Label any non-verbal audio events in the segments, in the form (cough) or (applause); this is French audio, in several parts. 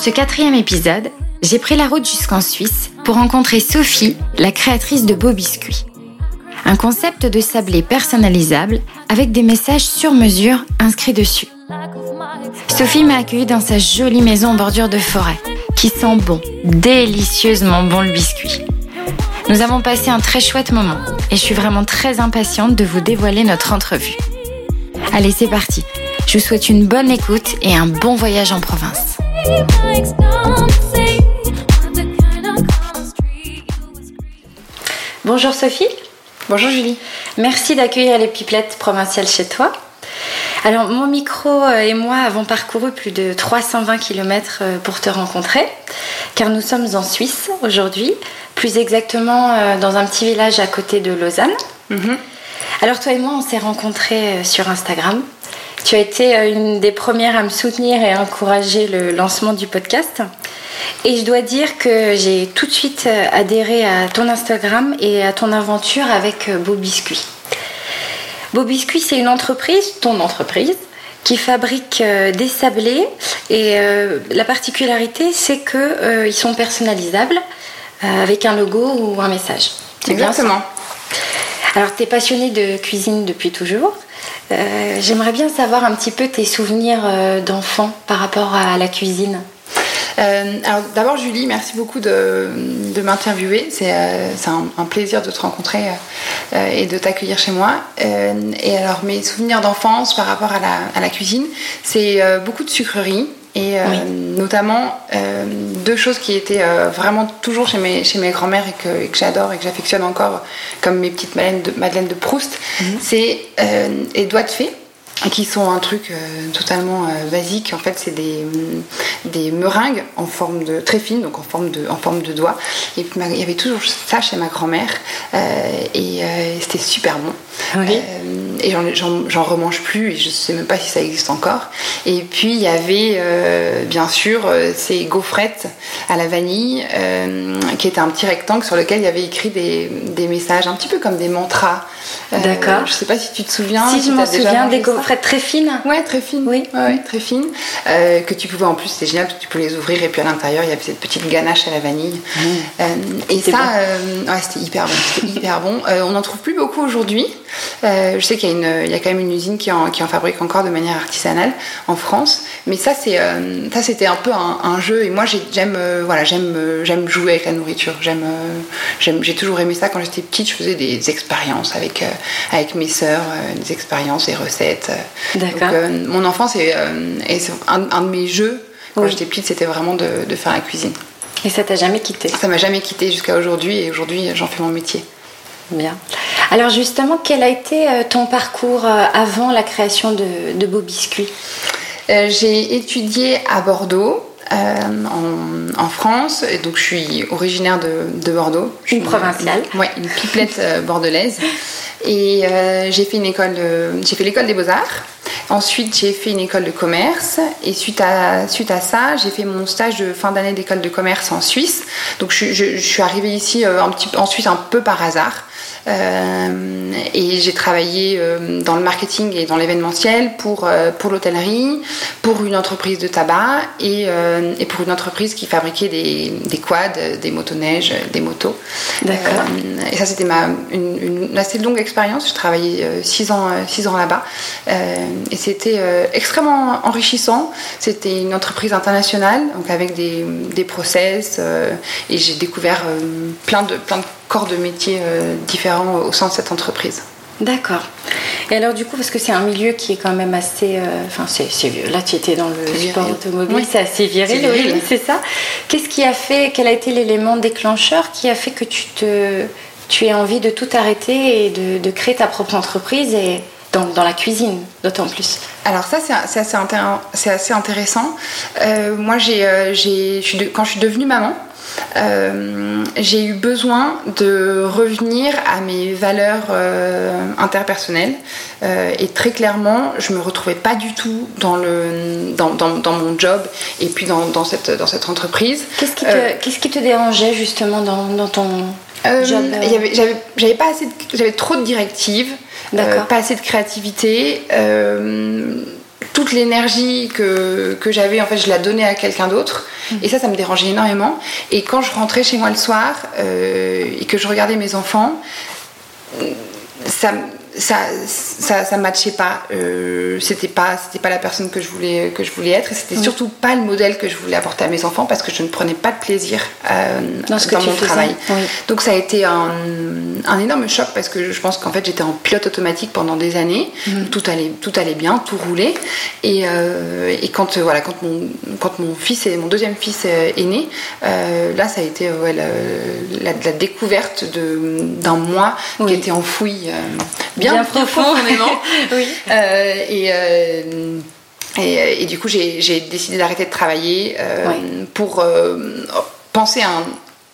ce quatrième épisode, j'ai pris la route jusqu'en Suisse pour rencontrer Sophie, la créatrice de Beau Biscuit. Un concept de sablé personnalisable avec des messages sur mesure inscrits dessus. Sophie m'a accueilli dans sa jolie maison en bordure de forêt, qui sent bon, délicieusement bon le biscuit. Nous avons passé un très chouette moment et je suis vraiment très impatiente de vous dévoiler notre entrevue. Allez, c'est parti. Je vous souhaite une bonne écoute et un bon voyage en province. Bonjour Sophie. Bonjour Julie. Merci d'accueillir les pipelettes provinciales chez toi. Alors, mon micro et moi avons parcouru plus de 320 km euh, pour te rencontrer, car nous sommes en Suisse aujourd'hui, plus exactement euh, dans un petit village à côté de Lausanne. Mhm. Alors, toi et moi, on s'est rencontrés euh, sur Instagram. Tu as été une des premières à me soutenir et encourager le lancement du podcast. Et je dois dire que j'ai tout de suite adhéré à ton Instagram et à ton aventure avec Beau Biscuit. Beau Biscuit, c'est une entreprise, ton entreprise, qui fabrique euh, des sablés. Et euh, la particularité, c'est qu'ils euh, sont personnalisables avec un logo ou un message. Exactement. Alors, tu es passionnée de cuisine depuis toujours. J'aimerais bien savoir un petit peu tes souvenirs d'enfant par rapport à la cuisine. Euh, alors d'abord Julie, merci beaucoup de, m'interviewer. C'est euh, un, plaisir de te rencontrer euh, et de t'accueillir chez moi. et alors mes souvenirs d'enfance par rapport à la, cuisine, c'est beaucoup de sucreries. Et notamment deux choses qui étaient vraiment toujours chez mes, chez mes grands-mères et que, j'adore et que j'affectionne encore, comme mes petites madeleines de, Madeleine de Proust, mhm. c'est les doigts de fée qui sont un truc euh, totalement euh, basique. En fait, c'est des, des meringues en forme de très fines, donc en forme de, en forme de doigt. Et puis, il y avait toujours ça chez ma grand-mère euh, et c'était super bon. et j'en remange plus et je sais même pas si ça existe encore. Et puis il y avait bien sûr ces gaufrettes à la vanille qui étaient un petit rectangle sur lequel il y avait écrit des, des messages un petit peu comme des mantras. D'accord. Je sais pas si tu te souviens. Si, je m'en souviens des gaufrettes très fines. Ouais, très fines. Oui. très fines. Euh, que tu pouvais en plus, c'est génial, tu peux les ouvrir et puis à l'intérieur il y avait cette petite ganache à la vanille. Mmh. Euh, et ça, euh, ouais, c'était hyper bon. C'était hyper bon. on n'en trouve plus beaucoup aujourd'hui. Je sais qu'il y, a y quand même une usine qui en, qui en fabrique encore de manière artisanale en France. Mais ça, ça c'était un peu un, jeu. Et moi, j'aime, voilà, j'aime, j'aime jouer avec la nourriture. J'ai toujours aimé ça. Quand j'étais petite, je faisais des expériences avec, avec mes sœurs, des expériences, des recettes. D'accord. Euh, mon enfance est, euh, un, de mes jeux quand j'étais petite, c'était vraiment de, faire la cuisine. Et ça t'a jamais quitté? Ça m'a jamais quitté jusqu'à aujourd'hui et aujourd'hui j'en fais mon métier. Bien. Alors justement, quel a été euh, ton parcours avant la création de, de Beau Biscuit J'ai étudié à Bordeaux. en, France, et donc je suis originaire de, Bordeaux. une provinciale. Oui, une pipelette bordelaise. Et euh, j'ai fait une école, j'ai fait l'école des beaux-arts. Ensuite, j'ai fait une école de commerce. Et suite à, suite à ça, j'ai fait mon stage de fin d'année d'école de commerce en Suisse. Donc, je, je, je suis arrivée ici euh, un petit, en Suisse un peu par hasard. Euh, et j'ai travaillé euh, dans le marketing et dans l'événementiel pour, pour l'hôtellerie, pour une entreprise de tabac et, et, pour une entreprise qui fabriquait des, des quads, des motoneiges, des motos. D'accord. et ça, c'était ma, une, assez longue expérience. J'ai travaillé 6 ans, six ans là-bas. et c'était extrêmement enrichissant. C'était une entreprise internationale, donc avec des, des process. et j'ai découvert plein de, plein de corps de métiers euh, différents au sein de cette entreprise. D'accord. Et alors du coup, parce que c'est un milieu qui est quand même assez... euh, Enfin, c'est vieux. Là, tu étais dans le sport automobile, c'est assez viril, oui, c'est ça. Qu'est-ce qui a fait, quel a été l'élément déclencheur qui a fait que tu, te, tu aies envie de tout arrêter et de, de créer ta propre entreprise et dans, dans la cuisine, d'autant plus alors ça c'est assez, assez, intéressant. Euh, moi j'ai, euh, quand je suis devenue maman, euh, j'ai eu besoin de revenir à mes valeurs euh, interpersonnelles et très clairement je me retrouvais pas du tout dans, le, dans, dans, mon job et puis dans, dans, cette, dans cette entreprise. Qu'est-ce qui, te, qu'est-ce qui te dérangeait justement dans, dans ton job j'avais, pas assez j'avais trop de directives, pas assez de créativité toute l'énergie que, que j'avais, en fait, je la donnais à quelqu'un d'autre. Et ça, ça me dérangeait énormément. Et quand je rentrais chez moi le soir et que je regardais mes enfants, ça ça, ça, ça matchait pas. Euh, c'était pas, c'était pas la personne que je voulais, que je voulais être. Et c'était surtout pas le modèle que je voulais apporter à mes enfants parce que je ne prenais pas de plaisir euh, dans, mon travail. Donc ça a été un, un, énorme choc parce que je pense qu'en fait j'étais en pilote automatique pendant des années. Mhm. Tout allait, tout allait bien, tout roulait. Et, euh, et quand voilà, quand mon, quand mon fils et mon deuxième fils est né, là ça a été ouais, la, la, découverte de d'un moi qui était enfoui bien, profondément. (laughs) oui. Euh, et, euh, et, et, du coup, j'ai décidé d'arrêter de travailler euh, pour penser à un,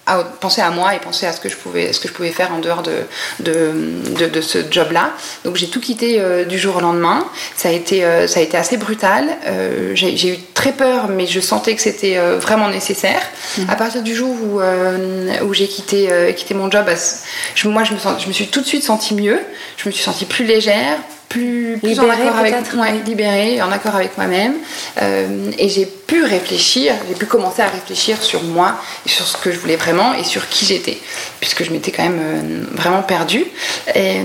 à penser à moi et penser à ce que je pouvais, ce que je pouvais faire en dehors de, de, de, ce job-là. Donc j'ai tout quitté du jour au lendemain. Ça a été, ça a été assez brutal. j'ai eu très peur, mais je sentais que c'était vraiment nécessaire. Mhm. À partir du jour où, où j'ai quitté, quitté mon job, bah, je, moi je me, sens, je me suis tout de suite sentie mieux. Je me suis sentie plus légère, plus, plus en accord avec ouais, libérée, en accord avec moi-même. Euh, et j'ai pu réfléchir, j'ai pu commencer à réfléchir sur moi et sur ce que je voulais vraiment et sur qui j'étais, puisque je m'étais quand même euh, vraiment perdue. Et,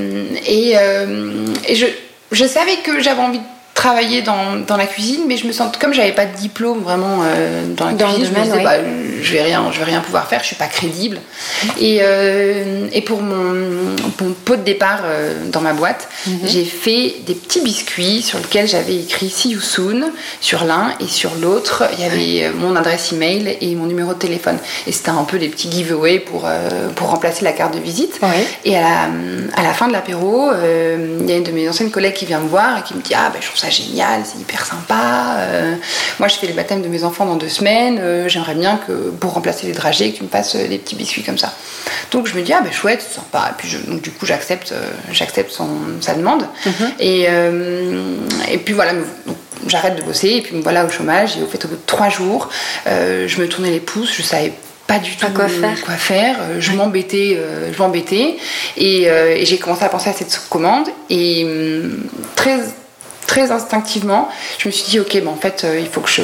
et, euh, et je, je savais que j'avais envie de travailler dans, dans, la cuisine, mais je me sens comme j'avais pas de diplôme vraiment euh, dans la cuisine, je me disais bah, je vais rien, je vais rien pouvoir faire, je suis pas crédible. Et, euh, et pour mon, mon, pot de départ euh, dans ma boîte, mhm. j'ai fait des petits biscuits sur lesquels j'avais écrit See you soon sur l'un et sur l'autre il y avait mon adresse email et mon numéro de téléphone. Et c'était un peu des petits giveaways pour pour remplacer la carte de visite. Et à la, à la fin de l'apéro, il y a une de mes anciennes collègues qui vient me voir et qui me dit ah ben je trouve ça génial, c'est hyper sympa. Euh, moi, je fais le baptême de mes enfants dans deux semaines. Euh, j'aimerais bien que pour remplacer les dragées, que tu me fasses euh, des petits biscuits comme ça. Donc je me dis ah ben chouette, c'est sympa. Et puis donc du coup j'accepte, j'accepte sa demande. Mhm. Et et puis voilà. J'arrête de bosser et puis me voilà au chômage et au fait au bout de trois jours, je me tournais les pouces, je savais pas du tout quoi faire. Quoi faire. Je m'embêtais, je m'embêtais et, et j'ai commencé à penser à cette commande et hum, très très instinctivement, je me suis dit, ok, ben en fait, euh, il faut que je,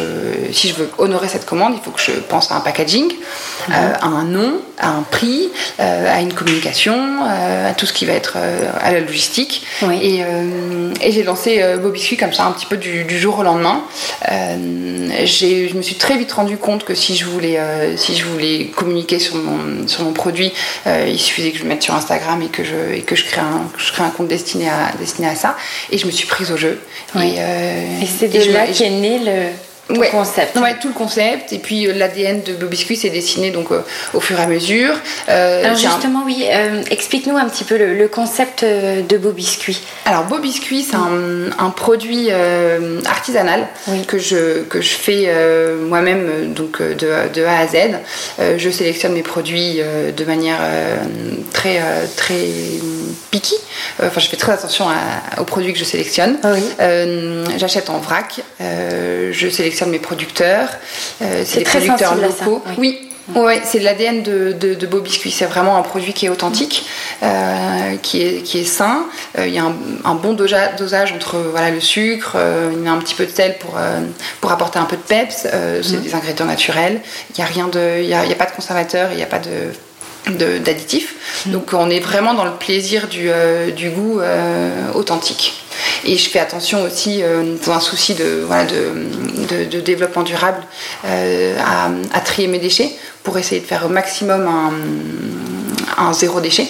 si je veux honorer cette commande, il faut que je pense à un packaging, mhm. euh, à un nom, à un prix, euh, à une communication, à tout ce qui va être à la logistique. Et, et j'ai lancé Beau Biscuit comme ça, un petit peu du, jour au lendemain. je me suis très vite rendu compte que si je voulais, si je voulais communiquer sur mon, sur mon produit, il suffisait que je me mette sur Instagram et que je, et que je crée un, je crée un compte destiné à, destiné à ça. Et je me suis prise au jeu. Euh, et, c'est de là qu'est né le, tout ouais. concept. Ouais, tout le concept. Et puis euh, l'ADN de Beau Biscuit s'est dessiné donc euh, au fur et à mesure. Alors justement, oui, explique-nous un petit peu le, concept de Beau Biscuit. Alors Beau Biscuit, c'est un, produit artisanal que, je, que je fais moi-même donc de, de, A à Z. je sélectionne mes produits de manière très très picky. Enfin, je fais très attention aux produits que je sélectionne. Ah j'achète en vrac. je sélectionne mes producteurs. Euh, c'est des producteurs locaux. oui. Ouais, c'est de l'ADN de, de, Beau Biscuit. C'est vraiment un produit qui est authentique, euh, qui, est, qui est sain. Euh, il y a un, bon dosage entre voilà, le sucre, il y a un petit peu de sel pour, pour apporter un peu de peps. c'est mhm. des ingrédients naturels. Il n'y a, rien de, il y a, a, pas de conservateur, il n'y a pas de d'additifs. Mhm. Donc on est vraiment dans le plaisir du, du goût authentique. Et je fais attention aussi, euh, pour un souci de, voilà, de, de, développement durable, euh, à, trier mes déchets pour essayer de faire au maximum un, un zéro déchet.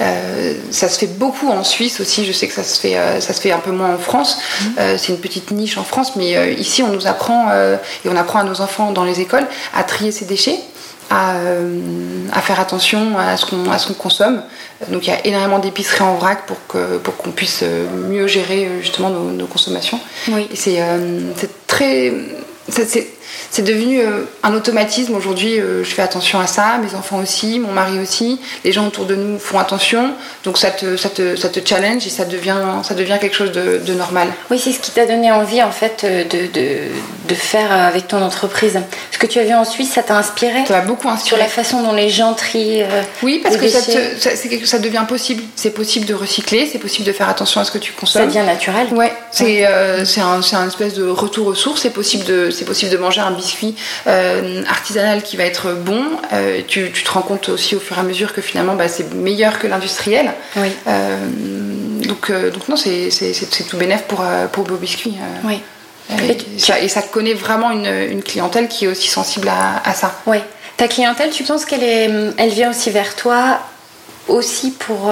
Euh, ça se fait beaucoup en Suisse aussi, je sais que ça se fait, ça se fait un peu moins en France. Mmh. c'est une petite niche en France, mais ici on nous apprend, et on apprend à nos enfants dans les écoles, à trier ces déchets. À, à, faire attention à ce qu'on consomme. Donc il y a énormément d'épiceries en vrac pour qu'on pour puisse euh, mieux gérer euh, justement nos, consommations. Oui. C'est euh, très. c'est devenu euh, un automatisme. Aujourd'hui, euh, je fais attention à ça, mes enfants aussi, mon mari aussi, les gens autour de nous font attention. Donc ça te, ça te, ça te challenge et ça devient, ça devient quelque chose de, de normal. Oui, c'est ce qui t'a donné envie en fait euh, de, de, de, faire avec ton entreprise. Ce que tu as vu en Suisse, ça t'a inspiré Ça m'a beaucoup inspiré. Sur la façon dont les gens trient. oui, parce que ça, te, ça, ça, devient possible. C'est possible de recycler, c'est possible de faire attention à ce que tu consommes. Ça devient naturel. Ouais, c'est euh, un, un, espèce de retour aux sources. C'est possible, de, possible de manger un biscuit euh, artisanal qui va être bon. Euh, tu, tu, te rends compte aussi au fur et à mesure que finalement bah, c'est meilleur que l'industriel. Oui. donc, donc non, c'est tout bénef pour, pour Beau Biscuit. oui. Et, ça, et, ça, connaît vraiment une, une, clientèle qui est aussi sensible à, à ça. Oui. Ta clientèle, tu penses qu'elle elle vient aussi vers toi aussi pour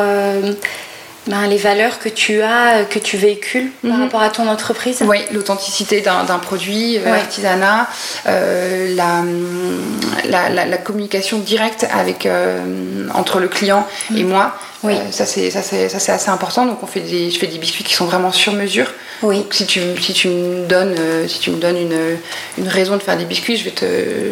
ben, les valeurs que tu as, euh, que tu véhicules par mhm. rapport à ton entreprise Oui, l'authenticité d'un produit, euh, l'artisanat, euh, la, la, la, communication directe avec, entre le client et mhm. moi. Oui. ça c'est assez important. Donc on fait des, je fais des biscuits qui sont vraiment sur mesure. Oui. si tu, si tu me donnes, si tu me donnes une, une raison de faire des biscuits, je vais te,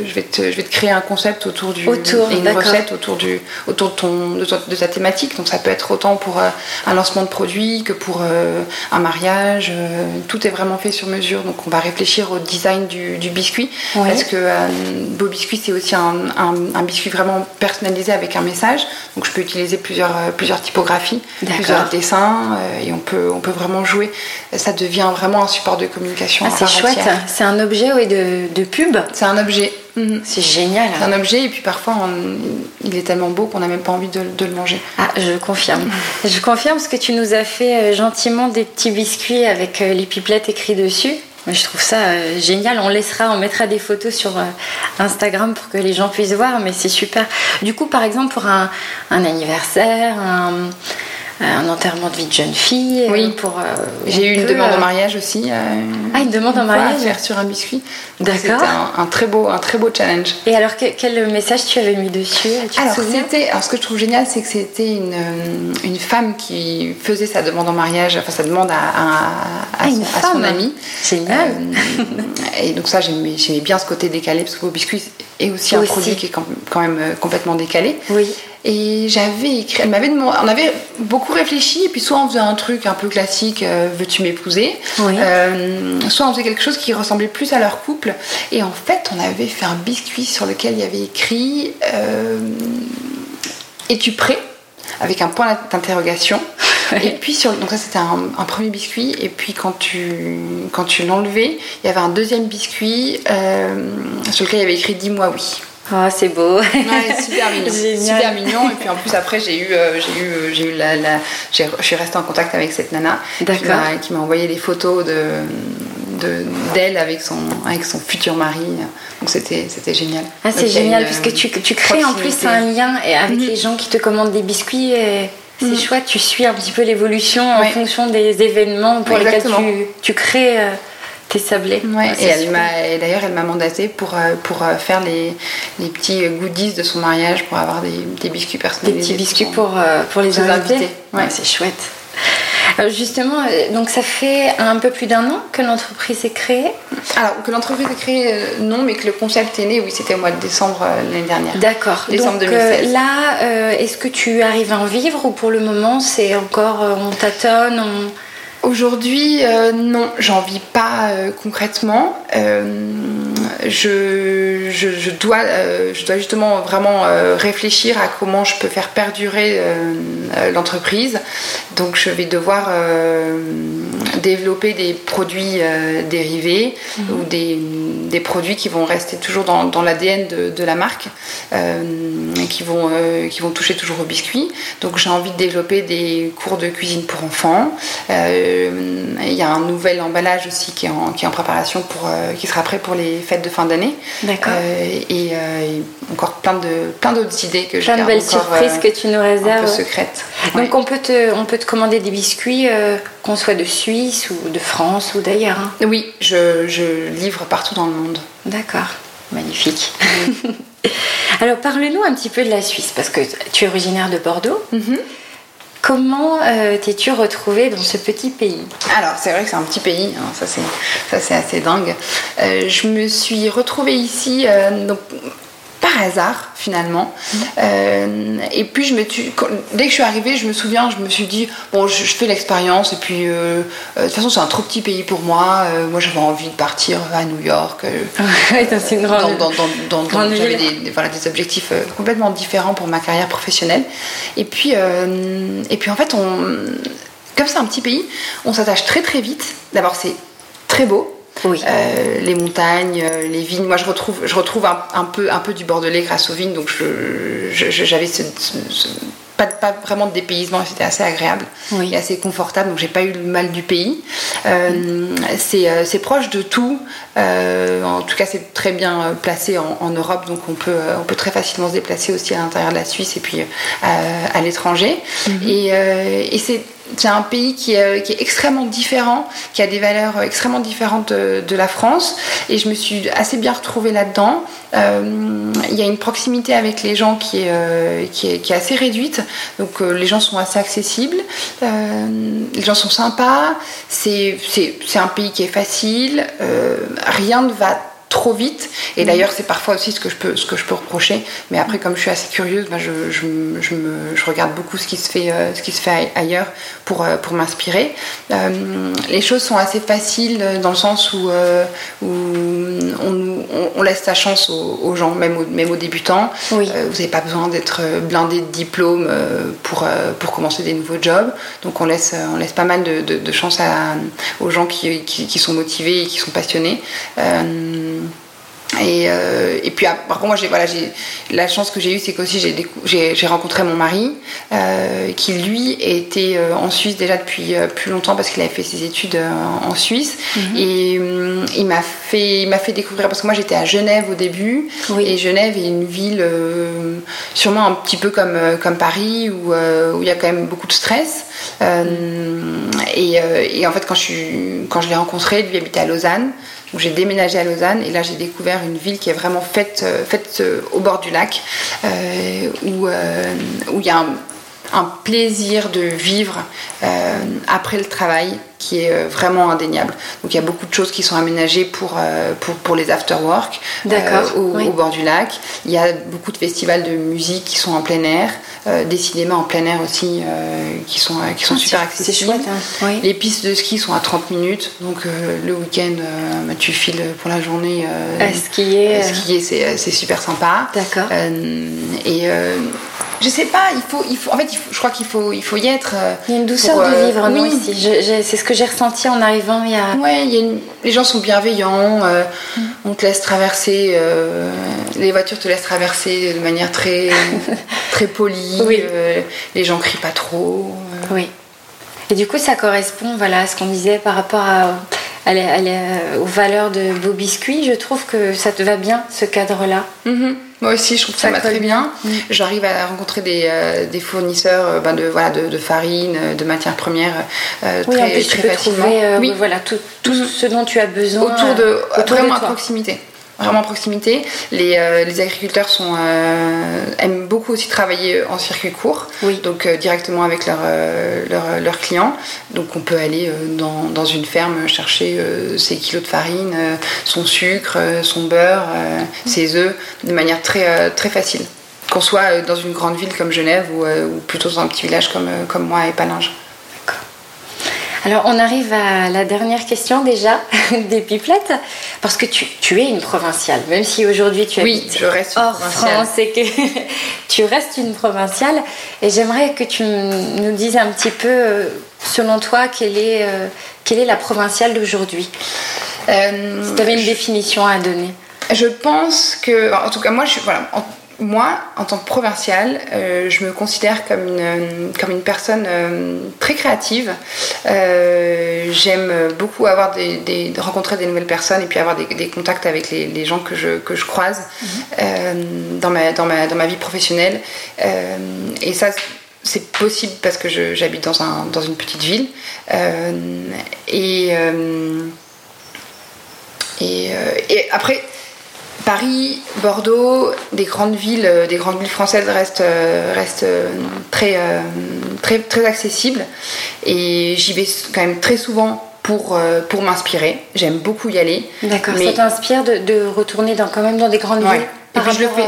je vais te, je vais te créer un concept autour du autour, et une recette autour du, autour de ton, de ta, de ta, thématique. Donc ça peut être autant pour un lancement de produit que pour euh, un mariage. Euh, tout est vraiment fait sur mesure. Donc on va réfléchir au design du, biscuit. Parce que euh, Beau Biscuit, c'est aussi un, un, biscuit vraiment personnalisé avec un message. Donc je peux utiliser plusieurs, plusieurs typographies, plusieurs dessins et on peut, on peut vraiment jouer. Ça devient vraiment un support de communication. Ah, c'est chouette. C'est un objet oui, de, de pub. C'est un objet. Mhm. C'est génial. C'est un objet et puis parfois il est tellement beau qu'on n'a même pas envie de, le manger. Ah, je confirme. je confirme parce que tu nous as fait euh, gentiment des petits biscuits avec euh, les pipelettes écrites dessus. Je trouve ça euh, génial. On laissera, on mettra des photos sur Instagram pour que les gens puissent voir, mais c'est super. Du coup, par exemple, pour un, un anniversaire, un, un enterrement de vie de jeune fille. Oui, euh, pour. Euh, J'ai eu une demande en euh, mariage aussi. ah, une demande en mariage. faire sur un biscuit. D'accord. C'était un, très beau, un très beau challenge. Et alors, quel message tu avais mis dessus? Alors, c'était, alors, ce que je trouve génial, c'est que c'était une, une femme qui faisait sa demande en mariage, enfin sa demande à, à, ah, son, son, ami. Génial. et donc ça, j'aimais, bien ce côté décalé parce que vos biscuit est aussi un produit qui est quand même complètement décalé. Oui. Et j'avais écrit, elle m'avait demandé, on avait beaucoup réfléchi, et puis soit on faisait un truc un peu classique, euh, veux-tu m'épouser euh, Soit on faisait quelque chose qui ressemblait plus à leur couple. Et en fait, on avait fait un biscuit sur lequel il y avait écrit euh, Es-tu prêt? Avec un point d'interrogation. (laughs) Et puis sur, donc ça c'était un, premier biscuit. Et puis quand tu quand tu l'enlevais, il y avait un deuxième biscuit sur lequel il y avait écrit Dis-moi oui. Ah, c'est beau. super mignon. (laughs) super mignon. Et puis en plus, après, j'ai eu, euh, j'ai eu, euh, j'ai eu la, la je suis restée en contact avec cette nana qui m'a envoyé des photos de d'elle avec son avec son futur mari donc c'était c'était génial ah c'est génial parce que tu, tu crées en plus un lien avec mhm. les gens qui te commandent des biscuits et c'est mhm. chouette tu suis un petit peu l'évolution en fonction des événements pour lesquels tu, tu crées euh, sablés. et, elle m'a, d'ailleurs, elle m'a mandaté pour, euh, pour euh, faire les, les, petits goodies de son mariage, pour avoir des, des biscuits personnalisés. Des petits biscuits pour, euh, pour, les invités. Ouais. c'est chouette. justement, donc ça fait un peu plus d'un an que l'entreprise est créée Alors, que l'entreprise est créée, non, mais que le concept est né, oui, c'était au mois de décembre l'année dernière. D'accord. Décembre donc, 2016. là, est-ce que tu arrives à en vivre ou pour le moment, c'est encore, on tâtonne on... Aujourd'hui, euh, non, j'en vis pas euh, concrètement. Euh, je, je, dois, je dois justement vraiment réfléchir à comment je peux faire perdurer l'entreprise. Donc, je vais devoir développer des produits dérivés mhm. ou des, des, produits qui vont rester toujours dans, dans l'ADN de, de, la marque et qui vont, qui vont toucher toujours au biscuit. Donc, j'ai envie de développer des cours de cuisine pour enfants. Euh, il y a un nouvel emballage aussi qui est en, qui est en préparation pour, euh, qui sera prêt pour les fêtes de fin d'année. D'accord. Euh, et, encore plein de plein d'autres idées que je Plein de belles surprises que tu nous réserves. Un peu secrètes. Donc on peut te on peut te commander des biscuits qu'on soit de Suisse ou de France ou d'ailleurs. Hein. Oui, je, je, livre partout dans le monde. D'accord. Magnifique. (laughs) Alors parle-nous un petit peu de la Suisse parce que tu es originaire de Bordeaux. Mm Comment t'es-tu retrouvée dans ce petit pays? Alors, c'est vrai que c'est un petit pays, hein, ça c'est assez dingue. je me suis retrouvée ici, donc par hasard finalement. Euh, et puis je me dès que je suis arrivée, je me souviens, je me suis dit bon, je, fais l'expérience et puis euh, euh, de toute façon c'est un trop petit pays pour moi. moi j'avais envie de partir à New York. (laughs) c'est une grande. Dans, j'avais des, voilà, des objectifs complètement différents pour ma carrière professionnelle. Et puis et puis en fait on comme c'est un petit pays, on s'attache très très vite. D'abord c'est très beau. Euh, les montagnes, euh, les vignes. Moi, je retrouve, je retrouve un, peu, un peu du Bordelais grâce aux vignes, donc j'avais pas, pas, vraiment de dépaysement, c'était assez agréable et assez confortable, donc j'ai pas eu le mal du pays. Euh, c'est proche de tout, en tout cas c'est très bien placé en, Europe, donc on peut, on peut très facilement se déplacer aussi à l'intérieur de la Suisse et puis à l'étranger. Mhm. Et, et c'est c'est un pays qui est, qui est, extrêmement différent, qui a des valeurs extrêmement différentes de, la France. Et je me suis assez bien retrouvée là-dedans. Euh, il y a une proximité avec les gens qui est, euh, assez réduite. Donc euh, les gens sont assez accessibles. les gens sont sympas. C'est un pays qui est facile. rien ne va trop vite. Et d'ailleurs, c'est parfois aussi ce que, je peux, ce que je peux reprocher. Mais après, comme je suis assez curieuse, bah, je, je, je, me, je, regarde beaucoup ce qui se fait, euh, ce qui se fait ailleurs pour, euh, pour m'inspirer. Euh, les choses sont assez faciles dans le sens où, où on, on, laisse sa chance aux, gens, même aux, même aux débutants. vous n'avez pas besoin d'être blindé de diplômes pour, pour commencer des nouveaux jobs. Donc on laisse, on laisse pas mal de, de, chance à, aux gens qui, qui, qui, sont motivés et qui sont passionnés. Et, euh, et, puis, ah, par contre, moi, j'ai voilà, la chance que j'ai eue, c'est qu'aussi j'ai rencontré mon mari, euh, qui lui était euh, en Suisse déjà depuis plus longtemps parce qu'il avait fait ses études en Suisse. Mhm. Et hum, il m'a fait, il fait découvrir, parce que moi j'étais à Genève au début, et Genève est une ville sûrement un petit peu comme, comme Paris, où, où il y a quand même beaucoup de stress. Et, et, en fait, quand je, quand je l'ai rencontré, lui habitait à Lausanne. Donc j'ai déménagé à Lausanne et là j'ai découvert une ville qui est vraiment faite, euh, faite euh, au bord du lac, euh, où il y a un, un, plaisir de vivre après le travail qui est vraiment indéniable. Donc il y a beaucoup de choses qui sont aménagées pour, pour, pour les after-work au, au, bord du lac. Il y a beaucoup de festivals de musique qui sont en plein air. Euh, des cinémas en plein air aussi euh, qui sont, qui sont ah, super accessibles. Hein. Les pistes de ski sont à 30 minutes, donc euh, le week-end, bah, tu files pour la journée. à skier. skier, c'est super sympa. D'accord. et je sais pas, il faut, il faut, en fait, je crois qu'il faut, il faut y être. il y a une douceur de vivre, non, ici. C'est ce que j'ai ressenti en arrivant il y a. Ouais, il y a les gens sont bienveillants, mm. on te laisse traverser, les voitures te laissent traverser de manière très, (laughs) très polie. Oui. Euh, les gens crient pas trop. Euh. Oui. Et du coup, ça correspond voilà, à ce qu'on disait par rapport à, aux valeurs de vos biscuits. Je trouve que ça te va bien, ce cadre-là. Mm-hmm. Moi aussi, je trouve que ça, va très bien. Mm. J'arrive à rencontrer des, euh, des fournisseurs ben de, voilà, de, farine, de matières premières très, oui, en plus, tu peux Trouver, oui. voilà, tout, tout mm-hmm. ce dont tu as besoin. Autour de, vraiment à proximité vraiment proximité. Les, euh, les agriculteurs sont, euh, aiment beaucoup aussi travailler en circuit court, oui. donc euh, directement avec leurs leur, leur clients. Donc on peut aller dans, dans une ferme chercher ses kilos de farine, son sucre, son beurre, ses œufs, de manière très, très facile. Qu'on soit dans une grande ville comme Genève ou, ou plutôt dans un petit village comme, comme moi et Palinges. Alors on arrive à la dernière question déjà (laughs) des pipelettes, parce que tu, tu es une provinciale, même si aujourd'hui tu oui, je reste hors France et que (laughs) tu restes une provinciale. Et j'aimerais que tu nous dises un petit peu, euh, selon toi, quelle est, euh, quelle est la provinciale d'aujourd'hui? Euh, Si tu avais une définition à donner. Je pense que, en tout cas moi, je suis, voilà, moi, en tant que provinciale, euh, je me considère comme une, comme une personne euh, très créative. Euh, j'aime beaucoup avoir des, rencontrer des nouvelles personnes et puis avoir des, contacts avec les, gens que je, que je croise mhm. dans, ma, dans, ma, dans ma vie professionnelle. et ça, c'est possible parce que j'habite dans, un, dans une petite ville. et, et, et après Paris, Bordeaux, des grandes villes, des grandes villes françaises restent, restent très, très, très accessibles. Et j'y vais quand même très souvent pour, pour m'inspirer. J'aime beaucoup y aller. D'accord, ça t'inspire de, de, retourner dans, quand même dans des grandes villes? Par je le fais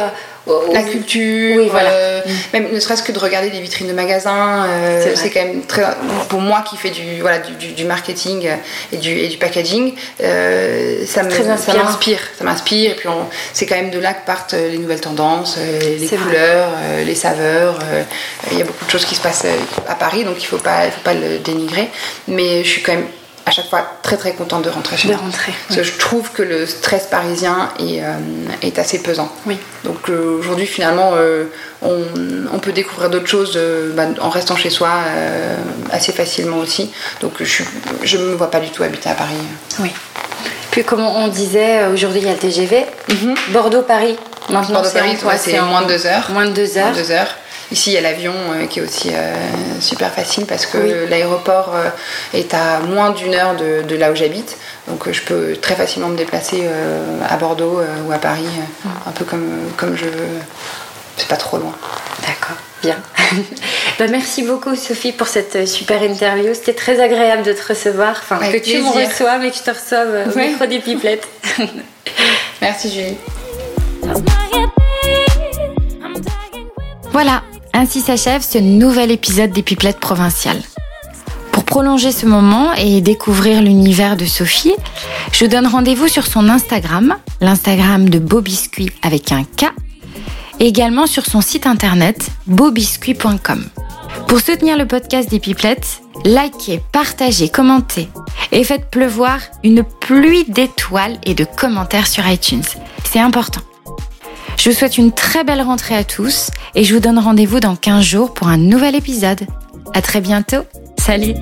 la culture, voilà. Euh, même ne serait-ce que de regarder des vitrines de magasins, euh, c'est quand même très pour moi qui fais du voilà du, du, marketing et du, et du packaging, euh, ça m'inspire, ça m'inspire et puis c'est quand même de là que partent les nouvelles tendances, les couleurs, les saveurs. il y a beaucoup de choses qui se passent à Paris, donc il faut pas faut pas le dénigrer, mais je suis quand même à chaque fois très très contente de rentrer chez de moi. Rentrer, Parce que je trouve que le stress parisien est, euh, est assez pesant. Oui. Donc euh, aujourd'hui finalement euh, on, on, peut découvrir d'autres choses bah, en restant chez soi assez facilement aussi. Donc je ne me vois pas du tout habiter à Paris. Oui. Puis comme on disait, aujourd'hui il y a le TGV. Mhm. Bordeaux-Paris. Maintenant Bordeaux-Paris, c'est moins de deux heures. Moins de deux heures. Moins de deux heures. Ici, il y a l'avion euh, qui est aussi euh, super facile parce que l'aéroport euh, est à moins d'une heure de, là où j'habite. Donc je peux très facilement me déplacer à Bordeaux ou à Paris, mm. un peu comme, comme je veux. C'est pas trop loin. D'accord, bien. (laughs) bah, merci beaucoup Sophie pour cette super interview. C'était très agréable de te recevoir. Enfin, que tu me reçois, mais que je te reçoive au micro des pipelettes. (laughs) merci Julie. Voilà, ainsi s'achève ce nouvel épisode des Pipelettes provinciales. Pour prolonger ce moment et découvrir l'univers de Sophie, je donne rendez-vous sur son Instagram, l'Instagram de Beau Biscuit avec un K, et également sur son site internet beaubiscuit.com. Pour soutenir le podcast des Pipelettes, likez, partagez, commentez et faites pleuvoir une pluie d'étoiles et de commentaires sur iTunes. C'est important. Je vous souhaite une très belle rentrée à tous et je vous donne rendez-vous dans 15 jours pour un nouvel épisode. À très bientôt. Salut!